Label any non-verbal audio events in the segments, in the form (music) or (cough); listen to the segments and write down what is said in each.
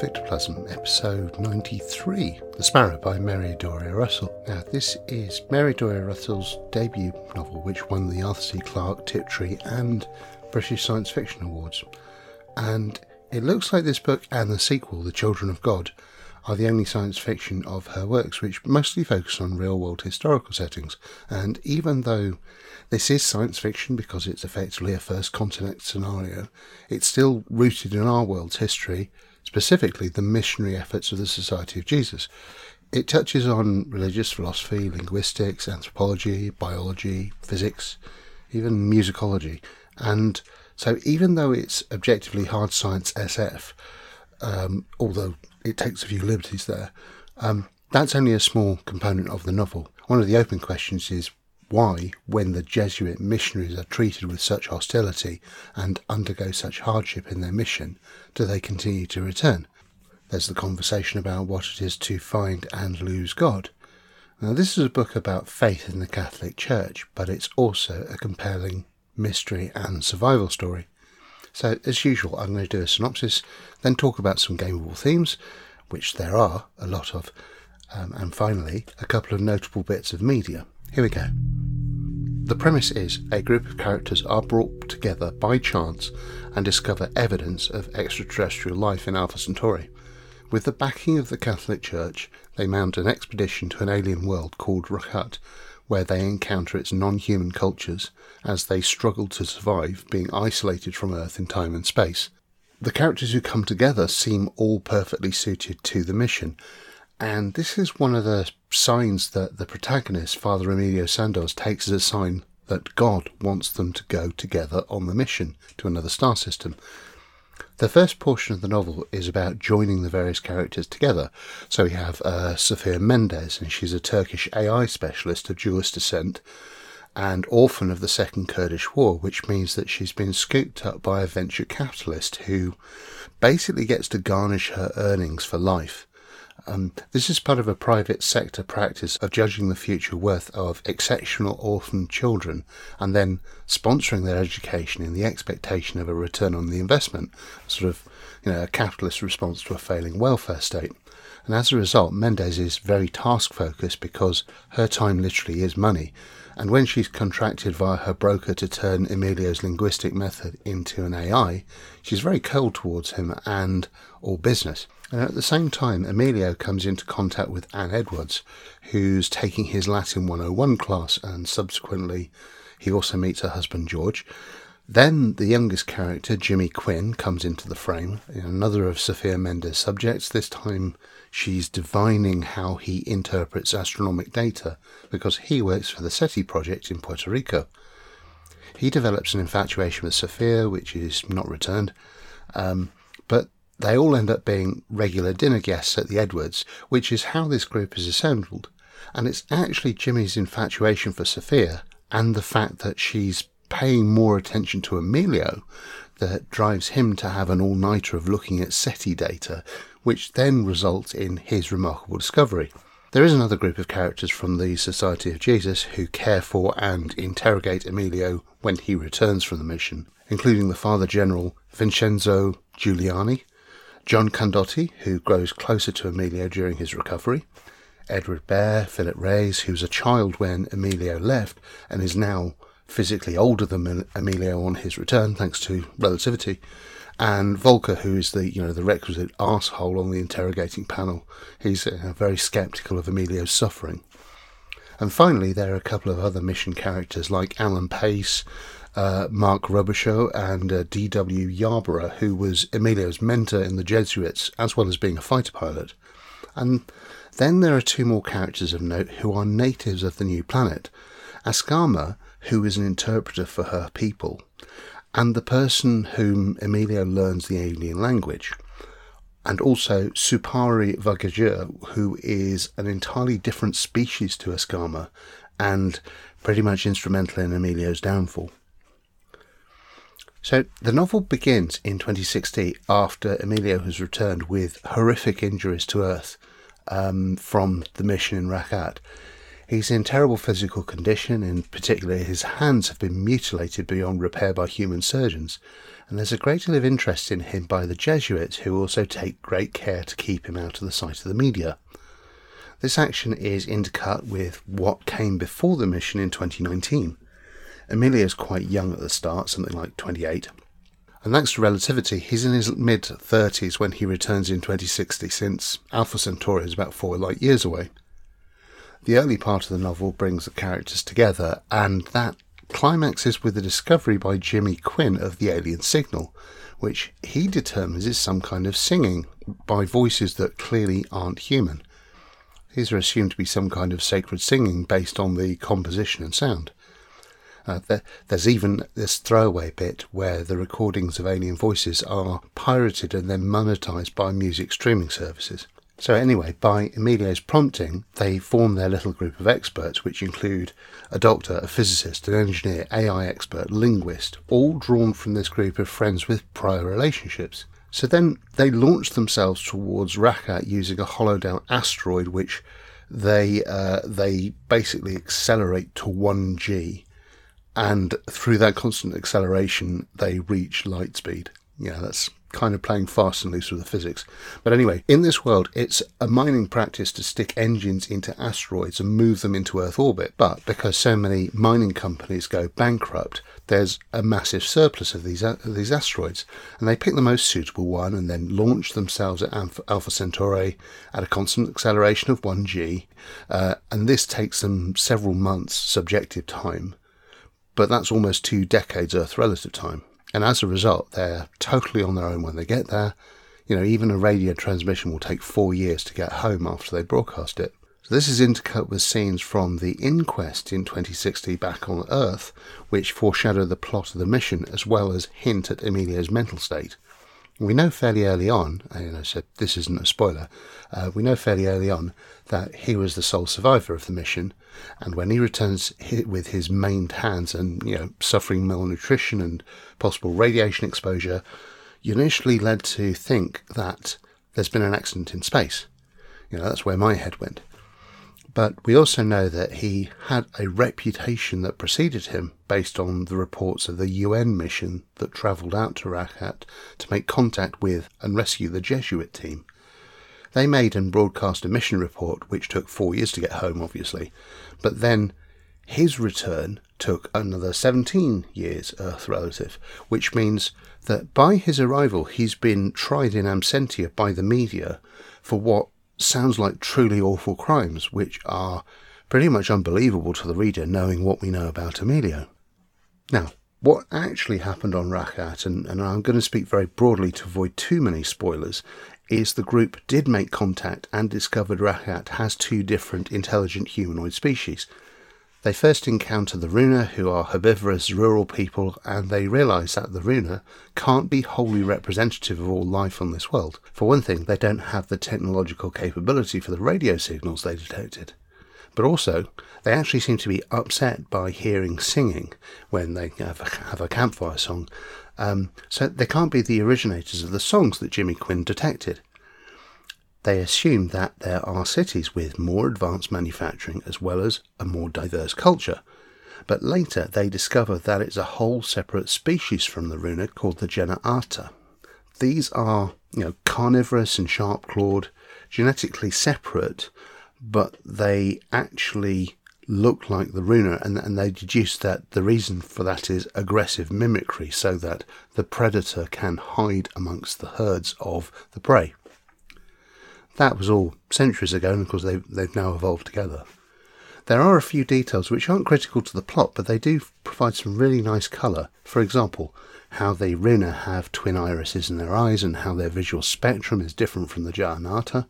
Fictoplasm, episode 93, The Sparrow by Mary Doria Russell. Now, this is Mary Doria Russell's debut novel, which won the Arthur C. Clarke, Tiptree, and British Science Fiction Awards. And it looks like this book and the sequel, The Children of God, are the only science fiction of her works which mostly focus on real world historical settings. And even though this is science fiction because it's effectively a first contact scenario, it's still rooted in our world's history, specifically the missionary efforts of the Society of Jesus. It touches on religious philosophy, linguistics, anthropology, biology, physics, even musicology. And so, even though it's objectively hard science SF, um, although it takes a few liberties there. Um, that's only a small component of the novel. One of the open questions is why, when the Jesuit missionaries are treated with such hostility and undergo such hardship in their mission, do they continue to return? There's the conversation about what it is to find and lose God. Now, this is a book about faith in the Catholic Church, but it's also a compelling mystery and survival story. So, as usual, I'm going to do a synopsis, then talk about some gameable themes, which there are a lot of, um, and finally, a couple of notable bits of media. Here we go. The premise is a group of characters are brought together by chance and discover evidence of extraterrestrial life in Alpha Centauri. With the backing of the Catholic Church, they mount an expedition to an alien world called Rakhat, where they encounter its non human cultures as they struggle to survive being isolated from Earth in time and space. The characters who come together seem all perfectly suited to the mission, and this is one of the signs that the protagonist, Father Emilio Sandoz, takes as a sign that God wants them to go together on the mission to another star system. The first portion of the novel is about joining the various characters together. So we have uh, Sofia Mendes, and she's a Turkish AI specialist of Jewish descent and orphan of the Second Kurdish War, which means that she's been scooped up by a venture capitalist who basically gets to garnish her earnings for life. Um, this is part of a private sector practice of judging the future worth of exceptional orphan children and then sponsoring their education in the expectation of a return on the investment, sort of you know a capitalist response to a failing welfare state. And as a result, Mendes is very task focused because her time literally is money. And when she's contracted via her broker to turn Emilio's linguistic method into an AI, she's very cold towards him and all business. And at the same time, Emilio comes into contact with Anne Edwards, who's taking his Latin 101 class, and subsequently, he also meets her husband George. Then the youngest character, Jimmy Quinn, comes into the frame, another of Sofia Mendes's subjects. This time, she's divining how he interprets astronomic data because he works for the SETI project in Puerto Rico. He develops an infatuation with Sofia, which is not returned. Um, but they all end up being regular dinner guests at the Edwards, which is how this group is assembled. And it's actually Jimmy's infatuation for Sofia and the fact that she's paying more attention to Emilio that drives him to have an all nighter of looking at SETI data, which then results in his remarkable discovery. There is another group of characters from the Society of Jesus who care for and interrogate Emilio when he returns from the mission, including the Father General Vincenzo Giuliani, John Candotti, who grows closer to Emilio during his recovery, Edward Behr, Philip Reyes, who was a child when Emilio left and is now physically older than Emilio on his return, thanks to relativity, and Voelker, who is the you know the requisite asshole on the interrogating panel. He's uh, very sceptical of Emilio's suffering. And finally, there are a couple of other mission characters like Alan Pace, uh, Marc Robichaux and uh, D.W. Yarbrough, who was Emilio's mentor in the Jesuits, as well as being a fighter pilot. And then there are two more characters of note who are natives of the new planet. Askama, who is an interpreter for her people, and the person whom Emilio learns the alien language. And also Supaari VaGayjur, who is an entirely different species to Askama and pretty much instrumental in Emilio's downfall. So the novel begins in 2060 after Emilio has returned with horrific injuries to Earth um, from the mission in Rakhat. He's in terrible physical condition, in particular, his hands have been mutilated beyond repair by human surgeons, and there's a great deal of interest in him by the Jesuits, who also take great care to keep him out of the sight of the media. This action is intercut with what came before the mission in 2019. Emilio is quite young at the start, something like 28. And thanks to relativity, he's in his mid 30s when he returns in 2060, since Alpha Centauri is about four light years away. The early part of the novel brings the characters together, and that climaxes with the discovery by Jimmy Quinn of the alien signal, which he determines is some kind of singing by voices that clearly aren't human. These are assumed to be some kind of sacred singing based on the composition and sound. Uh, there, there's even this throwaway bit where the recordings of alien voices are pirated and then monetized by music streaming services. So, anyway, by Emilio's prompting, they form their little group of experts, which include a doctor, a physicist, an engineer, AI expert, linguist, all drawn from this group of friends with prior relationships. So then they launch themselves towards Rakhat using a hollowed out asteroid, which they uh, they basically accelerate to one g, and through that constant acceleration, they reach light speed. Yeah, that's kind of playing fast and loose with the physics. But anyway, in this world, it's a mining practice to stick engines into asteroids and move them into Earth orbit. But because so many mining companies go bankrupt, there's a massive surplus of these uh, these asteroids, and they pick the most suitable one and then launch themselves at Alpha Centauri at a constant acceleration of one g, uh, and this takes them several months subjective time, but that's almost two decades Earth relative time. And as a result, they're totally on their own when they get there. You know, even a radio transmission will take four years to get home after they broadcast it. So this is intercut with scenes from the inquest in 2060 back on Earth, which foreshadow the plot of the mission as well as hint at Emilio's mental state. We know fairly early on, and I said this isn't a spoiler, uh, we know fairly early on that he was the sole survivor of the mission, and when he returns with his maimed hands and you know suffering malnutrition and possible radiation exposure, you're initially led to think that there's been an accident in space. You know that's where my head went. But we also know that he had a reputation that preceded him based on the reports of the UN mission that travelled out to Rakhat to make contact with and rescue the Jesuit team. They made and broadcast a mission report, which took four years to get home, obviously, but then his return took another 17 years Earth relative, which means that by his arrival he's been tried in absentia by the media for what sounds like truly awful crimes, which are pretty much unbelievable to the reader knowing what we know about Emilio. Now, what actually happened on Rakhat, and, and I'm going to speak very broadly to avoid too many spoilers, is the group did make contact and discovered Rakhat has two different intelligent humanoid species. They first encounter the Runa, who are herbivorous rural people, and they realise that the Runa can't be wholly representative of all life on this world. For one thing, they don't have the technological capability for the radio signals they detected. But also, they actually seem to be upset by hearing singing when they have a, have a campfire song. Um, so they can't be the originators of the songs that Jimmy Quinn detected they assume that there are cities with more advanced manufacturing as well as a more diverse culture. But later they discover that it's a whole separate species from the Runa called the Jana'ata. These are, you know, carnivorous and sharp clawed, genetically separate, but they actually look like the Runa, and, and they deduce that the reason for that is aggressive mimicry, so that the predator can hide amongst the herds of the prey. That was all centuries ago, and of course they've, they've now evolved together. There are a few details which aren't critical to the plot, but they do provide some really nice colour. For example, how the Runa have twin irises in their eyes, and how their visual spectrum is different from the Jana'ata,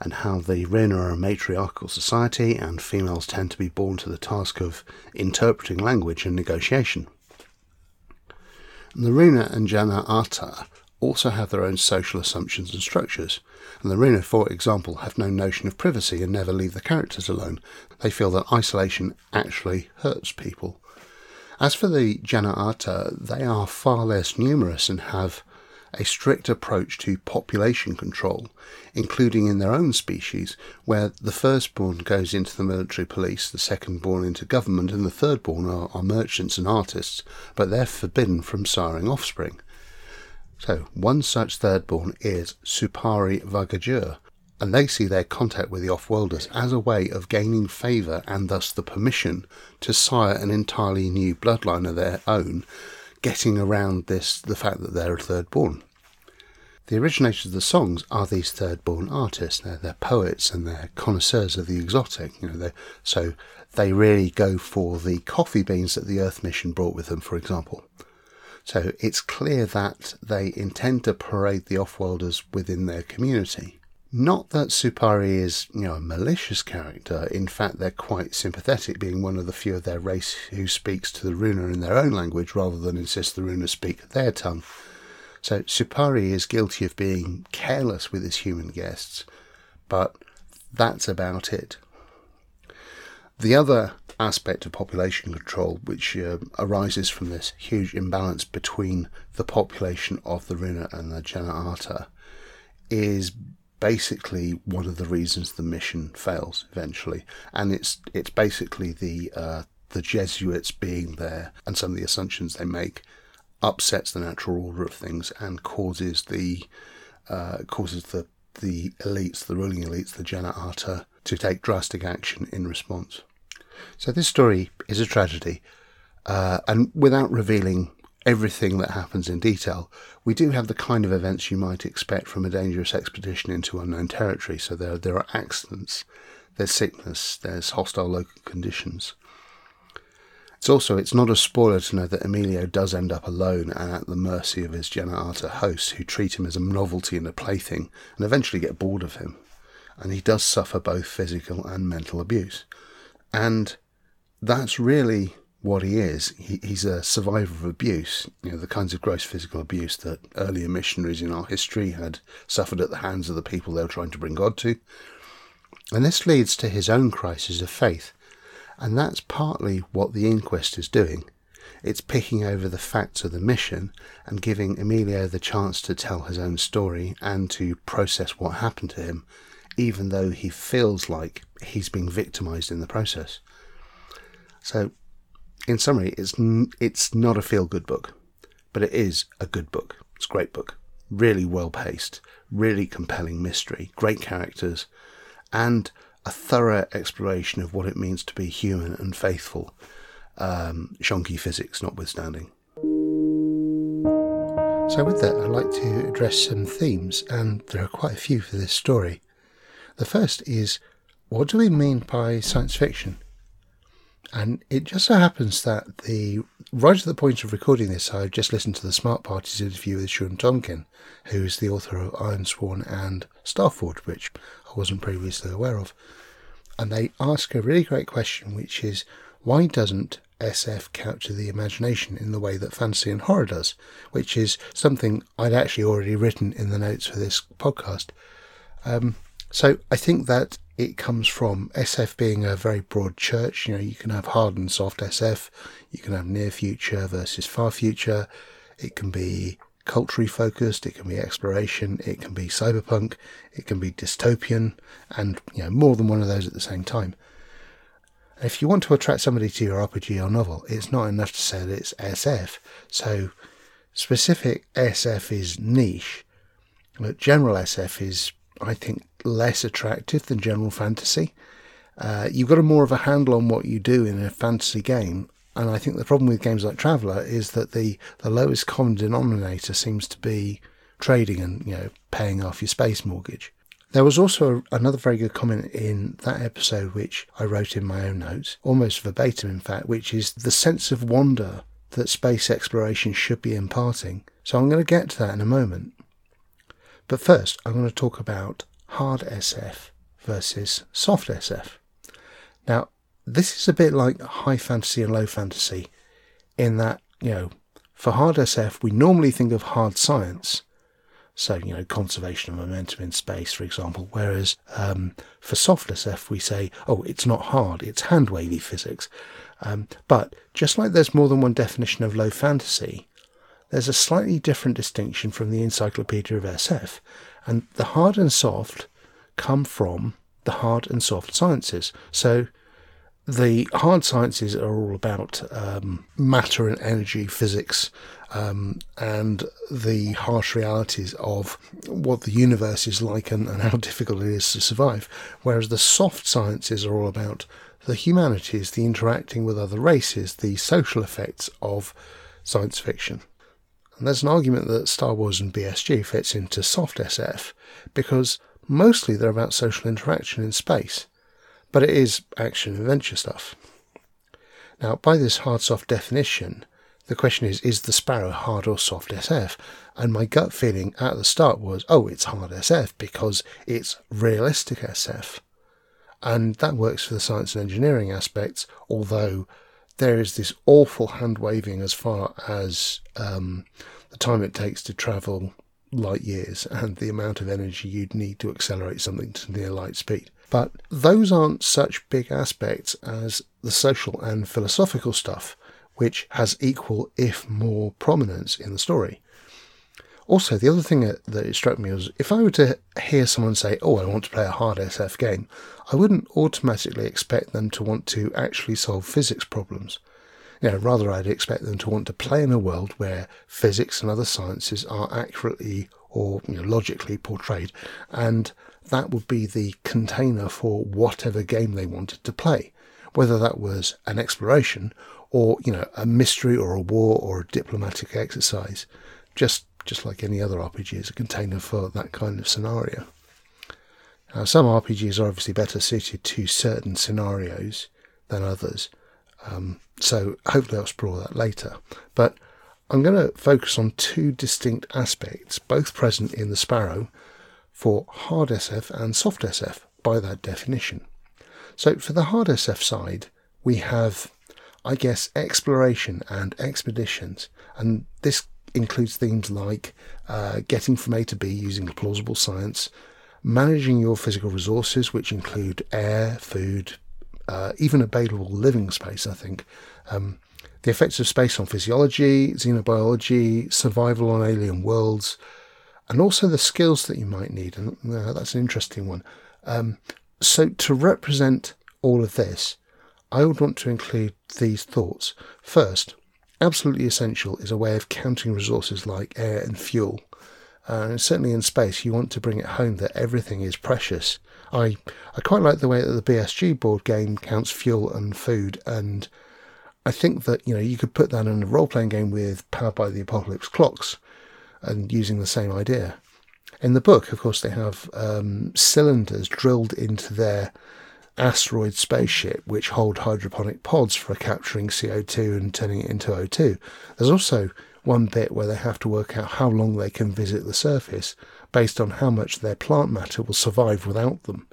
and how the Runa are a matriarchal society, and females tend to be born to the task of interpreting language and negotiation. the Runa and Jana'ata also have their own social assumptions and structures, and the Runa, for example, have no notion of privacy and never leave the characters alone. They feel that isolation actually hurts people. As for the Jana'ata, they are far less numerous and have a strict approach to population control, including in their own species, where the firstborn goes into the military police, the secondborn into government, and the thirdborn are, are merchants and artists, but they're forbidden from siring offspring. So, one such thirdborn is Supaari VaGayjur, and they see their contact with the off-worlders as a way of gaining favour and thus the permission to sire an entirely new bloodline of their own getting around this the fact that they're a third born. The originators of the songs are these third born artists. They're, they're poets and they're connoisseurs of the exotic. You know, so they really go for the coffee beans that the Earth mission brought with them, for example. So it's clear that they intend to parade the off-worlders within their community. Not that Supaari is, you know, a malicious character. In fact, they're quite sympathetic, being one of the few of their race who speaks to the Runa in their own language rather than insist the Runa speak their tongue. So Supaari is guilty of being careless with his human guests, but that's about it. The other aspect of population control, which uh, arises from this huge imbalance between the population of the Runa and the Jana'ata, is basically one of the reasons the mission fails eventually, and it's it's basically the uh, the Jesuits being there and some of the assumptions they make upsets the natural order of things and causes the uh, causes the the elites, the ruling elites, the Jana'ata, to take drastic action in response. So this story is a tragedy, uh, and without revealing everything that happens in detail, we do have the kind of events you might expect from a dangerous expedition into unknown territory. So there, there are accidents, there's sickness, there's hostile local conditions. It's also it's not a spoiler to know that Emilio does end up alone and at the mercy of his Jana'ata hosts, who treat him as a novelty and a plaything, and eventually get bored of him. And he does suffer both physical and mental abuse. And that's really what he is. He, he's a survivor of abuse, you know, the kinds of gross physical abuse that earlier missionaries in our history had suffered at the hands of the people they were trying to bring God to. And this leads to his own crisis of faith. And that's partly what the inquest is doing. It's picking over the facts of the mission and giving Emilio the chance to tell his own story and to process what happened to him, even though he feels like he's being victimized in the process. So in summary, it's it's not a feel good book, but it is a good book. It's a great book, really well paced, really compelling mystery, great characters, and a thorough exploration of what it means to be human and faithful. Um, shonky physics notwithstanding. So, with that, I'd like to address some themes, and there are quite a few for this story. The first is what do we mean by science fiction? And it just so happens that the right at the point of recording this, I've just listened to the Smart Party's interview with Shawn Tomkin, who's the author of Ironsworn and Starforged, which I wasn't previously aware of. And they ask a really great question, which is why doesn't SF capture the imagination in the way that fantasy and horror does, which is something I'd actually already written in the notes for this podcast. Um, so I think that it comes from SF being a very broad church. You know, you can have hard and soft SF, you can have near future versus far future. It can be culturally focused, it can be exploration, it can be cyberpunk, it can be dystopian, and you know more than one of those at the same time. if you want to attract somebody to your RPG or novel, it's not enough to say that it's SF. So specific SF is niche, but general SF is I think, less attractive than general fantasy. Uh, you've got a more of a handle on what you do in a fantasy game. And I think the problem with games like Traveller is that the, the lowest common denominator seems to be trading and you know paying off your space mortgage. There was also another very good comment in that episode, which I wrote in my own notes, almost verbatim, in fact, which is the sense of wonder that space exploration should be imparting. So I'm going to get to that in a moment. But first, I'm going to talk about hard SF versus soft SF. Now, this is a bit like high fantasy and low fantasy in that, you know, for hard SF, we normally think of hard science. So, you know, conservation of momentum in space, for example. Whereas um, for soft SF, we say, oh, it's not hard, it's hand wavy physics. Um, but just like there's more than one definition of low fantasy, there's a slightly different distinction from the Encyclopedia of SF, and the hard and soft come from the hard and soft sciences. So the hard sciences are all about um, matter and energy physics um, and the harsh realities of what the universe is like and, and, how (laughs) difficult it is to survive. Whereas the soft sciences are all about the humanities, the interacting with other races, the social effects of science fiction. And there's an argument that Star Wars and BSG fits into soft SF because mostly they're about social interaction in space but it is action adventure stuff. Now, by this hard soft definition, the question is is the Sparrow hard or soft SF? And my gut feeling at the start was oh, it's hard SF because it's realistic SF. And that works for the science and engineering aspects, although there is this awful hand waving as far as um, the time it takes to travel light years and the amount of energy you'd need to accelerate something to near light speed. But those aren't such big aspects as the social and philosophical stuff, which has equal, if more, prominence in the story. Also, the other thing that, it struck me was if I were to hear someone say, Oh, I want to play a hard SF game, I wouldn't automatically expect them to want to actually solve physics problems. You know, rather, I'd expect them to want to play in a world where physics and other sciences are accurately or you know, logically portrayed, and that would be the container for whatever game they wanted to play, whether that was an exploration or you know a mystery or a war or a diplomatic exercise, just just like any other RPG is a container for that kind of scenario. Now, some RPGs are obviously better suited to certain scenarios than others, um, so hopefully I'll explore that later. But I'm going to focus on two distinct aspects, both present in the Sparrow for hard SF and soft SF by that definition. So for the hard SF side, we have, I guess, exploration and expeditions, and this includes themes like uh, getting from A to B using plausible science, managing your physical resources, which include air, food, uh, even available living space, I think, um, the effects of space on physiology, xenobiology, survival on alien worlds, and also the skills that you might need. And uh, that's an interesting one. Um, so, to represent all of this, I would want to include these thoughts. First, absolutely essential is a way of counting resources like air and fuel. Uh, and certainly in space, you want to bring it home that everything is precious. I, I quite like the way that the BSG board game counts fuel and food, and I think that you know you could put that in a role playing game with Powered by the Apocalypse clocks, and using the same idea. In the book, of course, they have um, cylinders drilled into their asteroid spaceship which hold hydroponic pods for capturing CO2 and turning it into O2. There's also one bit where they have to work out how long they can visit the surface based on how much their plant matter will survive without them.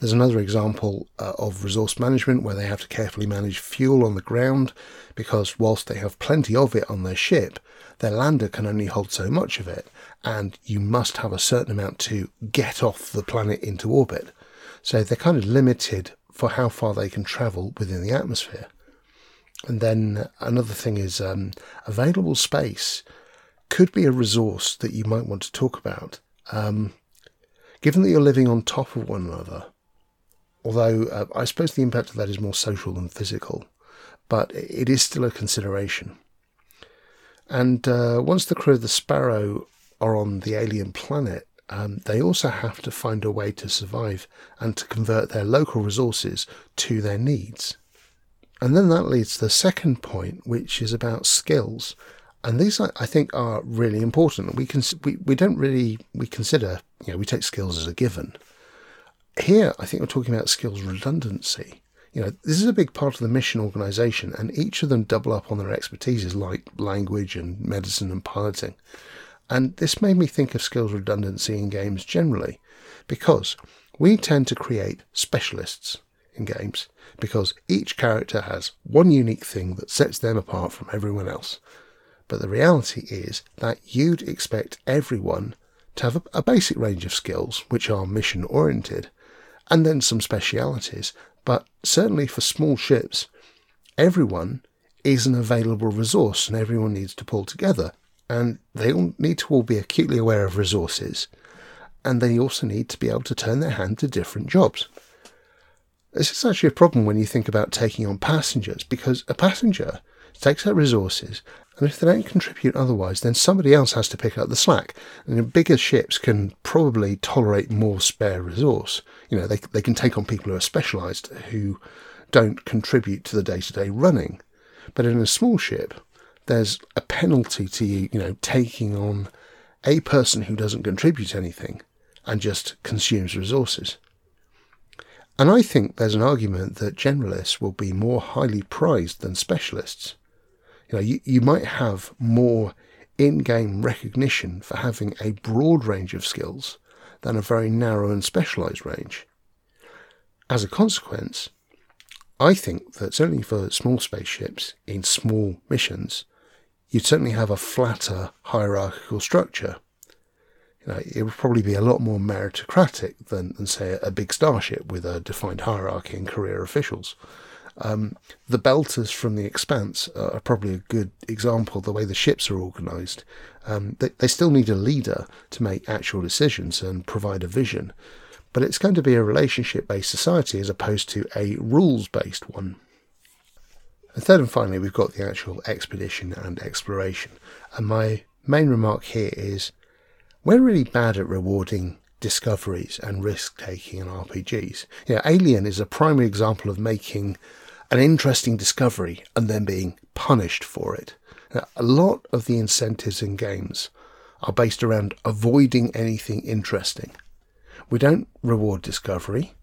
There's another example uh, of resource management where they have to carefully manage fuel on the ground because whilst they have plenty of it on their ship, their lander can only hold so much of it, and you must have a certain amount to get off the planet into orbit. So they're kind of limited for how far they can travel within the atmosphere. And then another thing is um, available space could be a resource that you might want to talk about. Um, given that you're living on top of one another, although uh, I suppose the impact of that is more social than physical, but it is still a consideration. And uh, once the crew of the Sparrow are on the alien planet, um, they also have to find a way to survive and to convert their local resources to their needs. And then that leads to the second point, which is about skills. And these, I think, are really important. We can we, we don't really we consider you know we take skills as a given. Here, I think we're talking about skills redundancy. You know, this is a big part of the mission organization, and each of them double up on their expertises like language and medicine and piloting. And this made me think of skills redundancy in games generally, because we tend to create specialists in games because each character has one unique thing that sets them apart from everyone else. But the reality is that you'd expect everyone to have a, basic range of skills which are mission oriented, and then some specialities but certainly for small ships, everyone is an available resource and everyone needs to pull together. And they all need to all be acutely aware of resources, and they also need to be able to turn their hand to different jobs. This is actually a problem when you think about taking on passengers, because a passenger takes out resources, and if they don't contribute otherwise, then somebody else has to pick up the slack. And bigger ships can probably tolerate more spare resource. You know, they, they can take on people who are specialised, who don't contribute to the day to day running. But in a small ship, there's a penalty to you, you know, taking on a person who doesn't contribute anything and just consumes resources. And I think there's an argument that generalists will be more highly prized than specialists. You know, you, you might have more in-game recognition for having a broad range of skills than a very narrow and specialized range. As a consequence, I think that certainly for small spaceships in small missions, you'd certainly have a flatter hierarchical structure. You know, it would probably be a lot more meritocratic than, than say, a big starship with a defined hierarchy and career officials. Um, the belters from the Expanse are probably a good example the way the ships are organised. Um, they, they still need a leader to make actual decisions and provide a vision, but it's going to be a relationship based society as opposed to a rules based one. And third and finally, we've got the actual expedition and exploration. And my main remark here is we're really bad at rewarding discoveries and risk taking in RPGs. You know, Alien is a primary example of making an interesting discovery and then being punished for it. Now, a lot of the incentives in games are based around avoiding anything interesting. We don't reward discovery.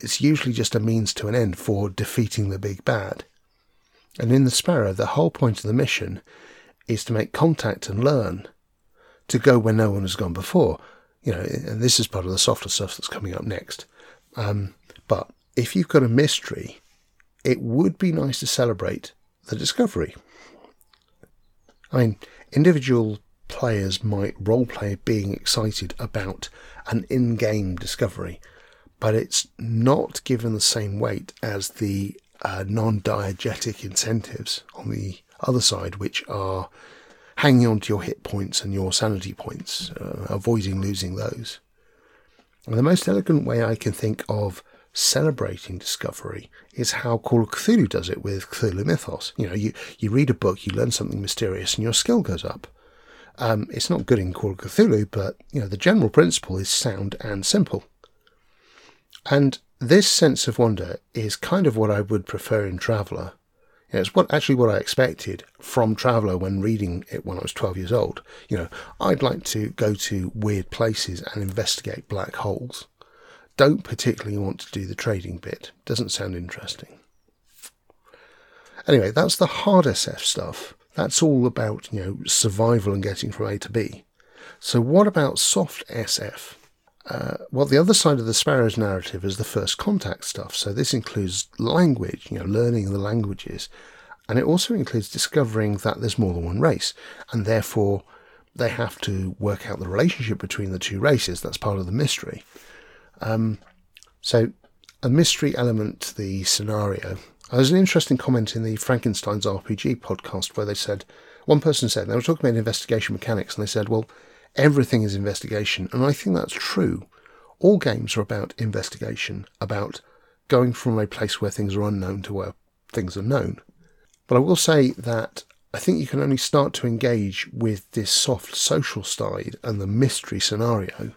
It's usually just a means to an end for defeating the big bad. And in the Sparrow, the whole point of the mission is to make contact and learn, to go where no one has gone before. You know, and this is part of the softer stuff that's coming up next. Um, but if you've got a mystery it would be nice to celebrate the discovery. I mean, individual players might roleplay being excited about an in game discovery, but it's not given the same weight as the uh, non diegetic incentives on the other side, which are hanging on to your hit points and your sanity points, uh, avoiding losing those. And the most elegant way I can think of celebrating discovery is how Call of Cthulhu does it with Cthulhu Mythos. You know, you, you read a book, you learn something mysterious, and your skill goes up. Um, it's not good in Call of Cthulhu, but you know the general principle is sound and simple. And this sense of wonder is kind of what I would prefer in Traveller. You know, it's what actually what I expected from Traveller when reading it when I was 12 years old. You know, I'd like to go to weird places and investigate black holes don't particularly want to do the trading bit. Doesn't sound interesting. Anyway, that's the hard SF stuff. That's all about, you know, survival and getting from A to B. So what about soft SF? Uh, well, the other side of the Sparrow's narrative is the first contact stuff. So this includes language, you know, learning the languages, and it also includes discovering that there's more than one race, and therefore they have to work out the relationship between the two races. That's part of the mystery. Um, so, a mystery element to the scenario. There's an interesting comment in the Frankenstein's RPG podcast where they said, one person said, they were talking about investigation mechanics, and they said, well, everything is investigation. And I think that's true. All games are about investigation, about going from a place where things are unknown to where things are known. But I will say that I think you can only start to engage with this soft social side and the mystery scenario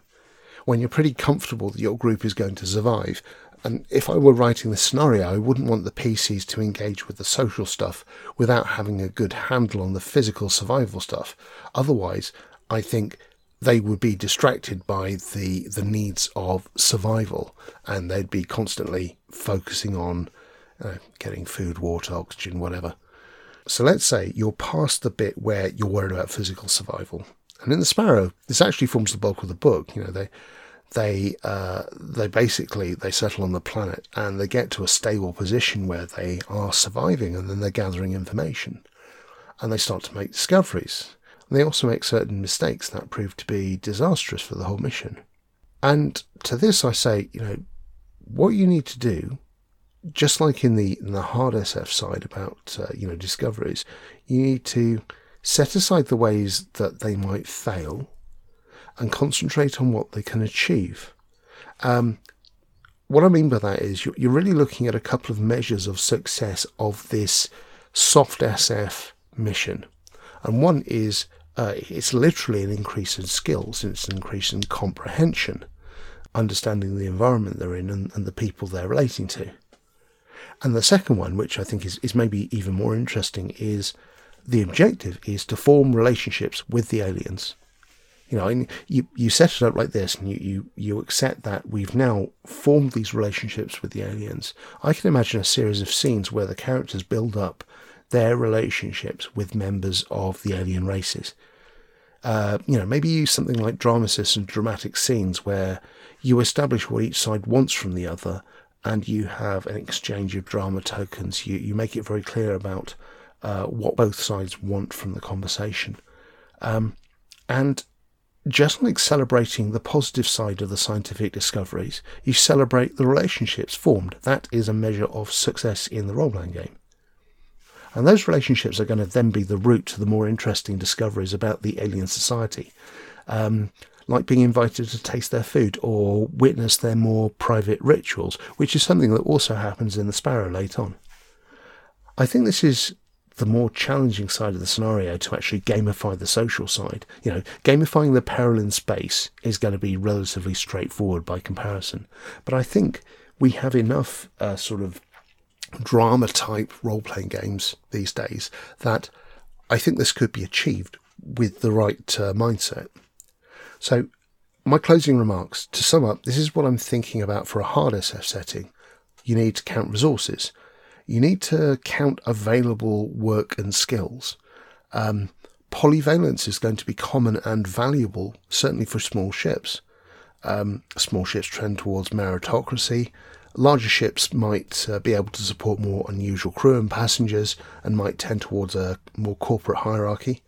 when you're pretty comfortable that your group is going to survive. And if I were writing this scenario, I wouldn't want the PCs to engage with the social stuff without having a good handle on the physical survival stuff. Otherwise, I think they would be distracted by the the needs of survival, and they'd be constantly focusing on uh, getting food, water, oxygen, whatever. So let's say you're past the bit where you're worried about physical survival, and in the Sparrow, this actually forms the bulk of the book. You know, they they uh, they basically they settle on the planet and they get to a stable position where they are surviving and then they're gathering information and they start to make discoveries they also make certain mistakes that prove to be disastrous for the whole mission and to this i say you know what you need to do just like in the in the hard sf side about uh, you know discoveries you need to set aside the ways that they might fail, and concentrate on what they can achieve. Um, what I mean by that is you're really looking at a couple of measures of success of this soft SF mission. And one is uh, it's literally an increase in skills, it's an increase in comprehension, understanding the environment they're in and, and the people they're relating to. And the second one, which I think is, is maybe even more interesting, is the objective is to form relationships with the aliens. You know, you, you set it up like this and you, you, you accept that we've now formed these relationships with the aliens. I can imagine a series of scenes where the characters build up their relationships with members of the alien races. Uh, you know, maybe use something like dramatist and dramatic scenes where you establish what each side wants from the other and you have an exchange of drama tokens. You, you make it very clear about uh, what both sides want from the conversation. Um, and just like celebrating the positive side of the scientific discoveries, you celebrate the relationships formed. That is a measure of success in the role playing game. And those relationships are going to then be the route to the more interesting discoveries about the alien society. Um, like being invited to taste their food or witness their more private rituals, which is something that also happens in the Sparrow late on. I think this is the more challenging side of the scenario to actually gamify the social side. You know, gamifying the peril in space is going to be relatively straightforward by comparison. But I think we have enough uh, sort of drama type role playing games these days that I think this could be achieved with the right uh, mindset. So, my closing remarks to sum up, this is what I'm thinking about for a hard SF setting. You need to count resources, you need to count available work and skills. Um, polyvalence is going to be common and valuable, certainly for small ships. Um, small ships trend towards meritocracy. Larger ships might uh, be able to support more unusual crew and passengers and might tend towards a more corporate hierarchy.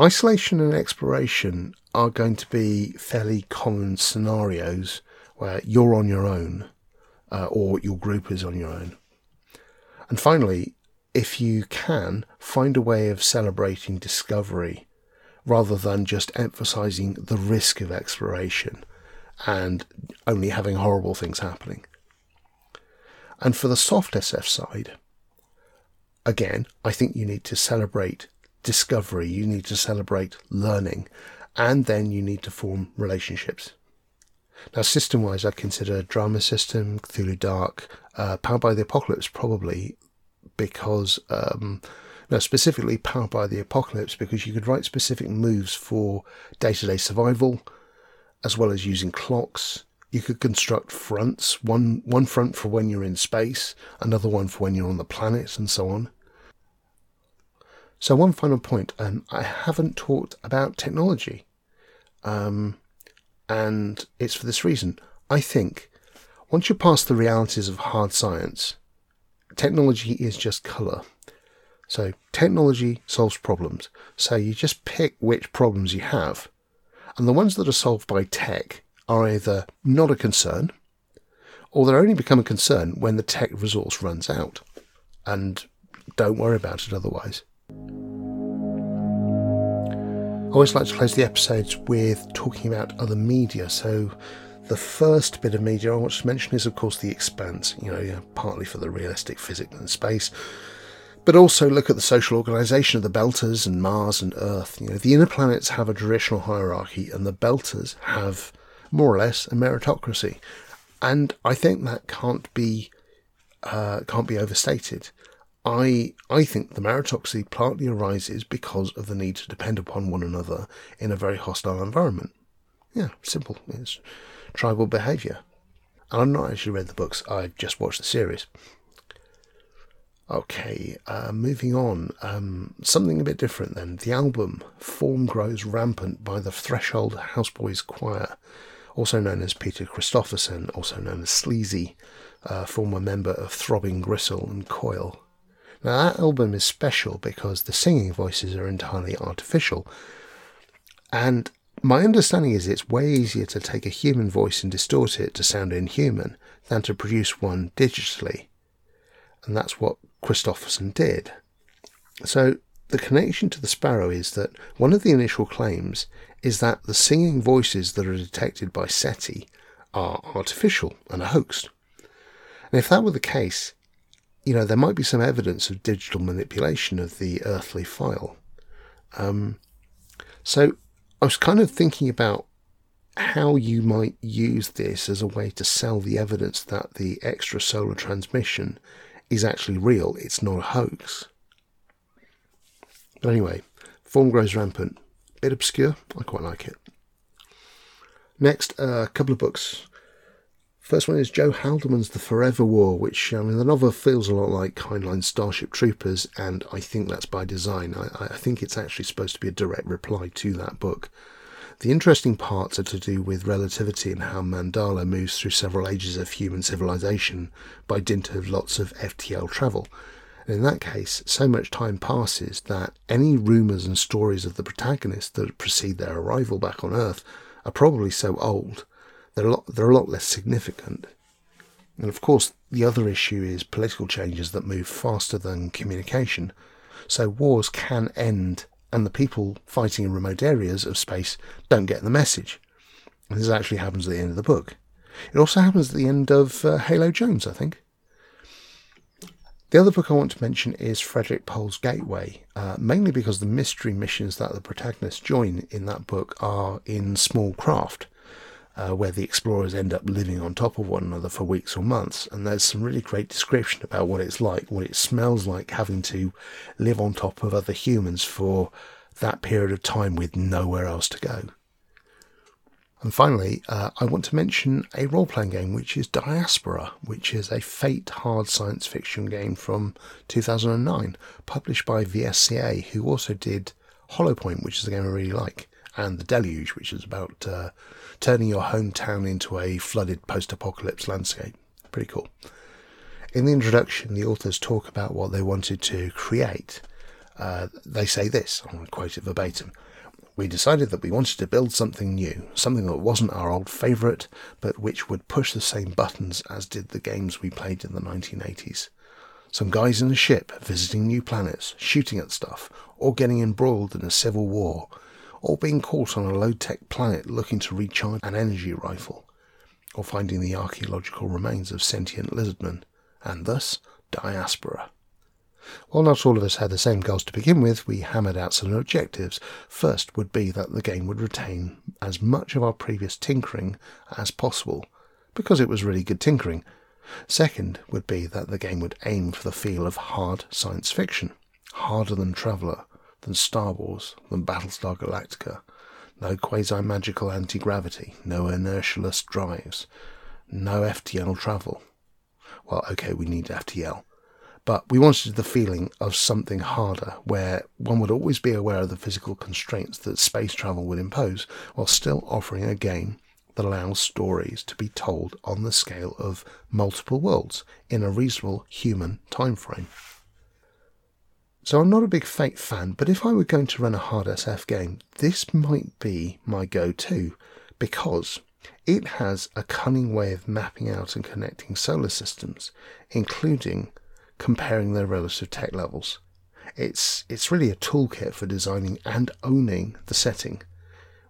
Isolation and exploration are going to be fairly common scenarios where you're on your own uh, or your group is on your own. And finally, if you can, find a way of celebrating discovery rather than just emphasizing the risk of exploration and only having horrible things happening. And for the soft SF side, again, I think you need to celebrate discovery, you need to celebrate learning, and then you need to form relationships. Now, system wise, I consider Drama System, Cthulhu Dark, uh, Powered by the Apocalypse probably because, um, no, specifically Powered by the Apocalypse because you could write specific moves for day to day survival as well as using clocks. You could construct fronts, one, one front for when you're in space, another one for when you're on the planet, and so on. So, one final point um, I haven't talked about technology. Um, and it's for this reason. I think once you're past the realities of hard science, technology is just colour. So, technology solves problems. So, you just pick which problems you have. And the ones that are solved by tech are either not a concern, or they only become a concern when the tech resource runs out. And don't worry about it otherwise. I always like to close the episodes with talking about other media. So, the first bit of media I want to mention is, of course, The Expanse, you know, partly for the realistic physics and space, but also look at the social organisation of the Belters and Mars and Earth. You know, the inner planets have a traditional hierarchy, and the Belters have more or less a meritocracy, and I think that can't be uh, can't be overstated. I I think the meritocracy partly arises because of the need to depend upon one another in a very hostile environment. Yeah, simple. It's tribal behaviour. And I've not actually read the books, I've just watched the series. Okay, uh, moving on. Um, something a bit different then. The album Form Grows Rampant by the Threshold Houseboys Choir, also known as Peter Christopherson, also known as Sleazy, uh, former member of Throbbing Gristle and Coil. Now, that album is special because the singing voices are entirely artificial. And my understanding is it's way easier to take a human voice and distort it to sound inhuman than to produce one digitally. And that's what Christopherson did. So the connection to the sparrow is that one of the initial claims is that the singing voices that are detected by SETI are artificial and a hoax. And if that were the case, you know, there might be some evidence of digital manipulation of the earthly file. Um, so I was kind of thinking about how you might use this as a way to sell the evidence that the extrasolar transmission is actually real, it's not a hoax. But anyway, form grows rampant. Bit obscure, I quite like it. Next, a uh, couple of books. First one is Joe Haldeman's The Forever War, which I mean the novel feels a lot like Heinlein's Starship Troopers, and I think that's by design. I, I think it's actually supposed to be a direct reply to that book. The interesting parts are to do with relativity and how Mandella moves through several ages of human civilization by dint of lots of FTL travel. And in that case, so much time passes that any rumours and stories of the protagonists that precede their arrival back on Earth are probably so old they're a lot, they're a lot less significant. And of course, the other issue is political changes that move faster than communication. So wars can end and the people fighting in remote areas of space don't get the message. And this actually happens at the end of the book. It also happens at the end of uh, Halo Jones, I think. The other book I want to mention is Frederik Pohl's Gateway, uh, mainly because the mystery missions that the protagonists join in that book are in small craft uh, where the explorers end up living on top of one another for weeks or months. And there's some really great description about what it's like, what it smells like having to live on top of other humans for that period of time with nowhere else to go. And finally, uh, I want to mention a role playing game which is Diaspora, which is a Fate hard science fiction game from 2009, published by VSCA, who also did Hollow Point, which is a game I really like, and The Deluge, which is about uh, turning your hometown into a flooded post apocalypse landscape. Pretty cool. In the introduction, the authors talk about what they wanted to create. Uh, they say this, I'm going to quote it verbatim. We decided that we wanted to build something new, something that wasn't our old favourite, but which would push the same buttons as did the games we played in the 1980s. Some guys in a ship visiting new planets, shooting at stuff, or getting embroiled in a civil war, or being caught on a low tech planet looking to recharge an energy rifle, or finding the archaeological remains of sentient lizardmen, and thus diaspora. While not all of us had the same goals to begin with, we hammered out some objectives. First would be that the game would retain as much of our previous tinkering as possible, because it was really good tinkering. Second would be that the game would aim for the feel of hard science fiction, harder than Traveller, than Star Wars, than Battlestar Galactica. No quasi magical anti gravity, no inertialess drives, no FTL travel. Well, okay, we need FTL. But we wanted the feeling of something harder, where one would always be aware of the physical constraints that space travel would impose, while still offering a game that allows stories to be told on the scale of multiple worlds in a reasonable human time frame. So I'm not a big Fate fan, but if I were going to run a hard SF game, this might be my go-to because it has a cunning way of mapping out and connecting solar systems, including comparing their relative tech levels. It's it's really a toolkit for designing and owning the setting,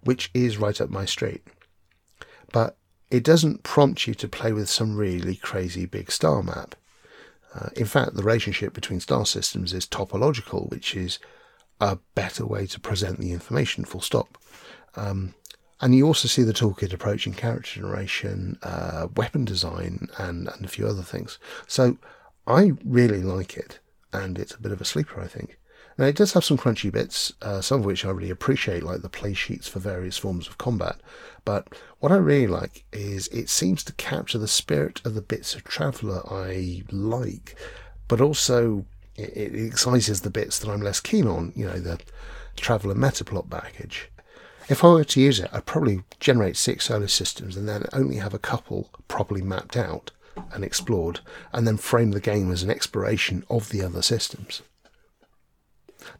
which is right up my street. But it doesn't prompt you to play with some really crazy big star map. Uh, in fact, the relationship between star systems is topological, which is a better way to present the information, full stop. Um, and you also see the toolkit approach in character generation, uh, weapon design, and, and a few other things. So I really like it, and it's a bit of a sleeper, I think. Now, it does have some crunchy bits, uh, some of which I really appreciate, like the play sheets for various forms of combat. But what I really like is it seems to capture the spirit of the bits of Traveller I like, but also it, it excises the bits that I'm less keen on, you know, the Traveller metaplot package. If I were to use it, I'd probably generate six solar systems and then only have a couple properly mapped out and explored, and then frame the game as an exploration of the other systems.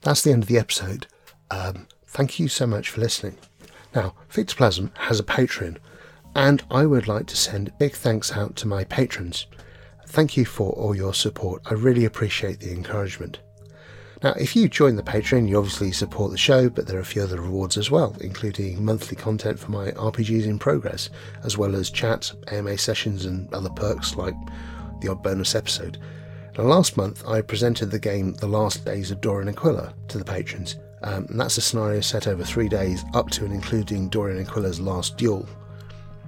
That's the end of the episode. Um, thank you so much for listening. Now, Fictoplasm has a Patreon, and I would like to send big thanks out to my patrons. Thank you for all your support. I really appreciate the encouragement. Now, if you join the Patreon, you obviously support the show, but there are a few other rewards as well, including monthly content for my RPGs in progress, as well as chat, AMA sessions, and other perks like the odd bonus episode. Now, last month I presented the game The Last Days of Dorian Aquila to the patrons, um, and that's a scenario set over three days, up to and including Dorian Aquila's last duel.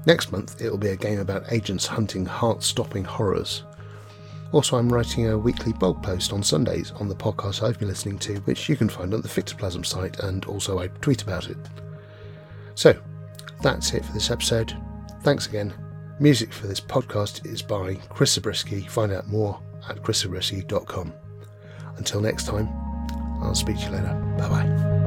Next month it will be a game about agents hunting heart stopping horrors. Also, I'm writing a weekly blog post on Sundays on the podcast I've been listening to, which you can find on the Fictoplasm site, and also I tweet about it. So, that's it for this episode. Thanks again. Music for this podcast is by Chris Zabriskie. Find out more at chriszabriskie.com. Until next time, I'll speak to you later. Bye bye.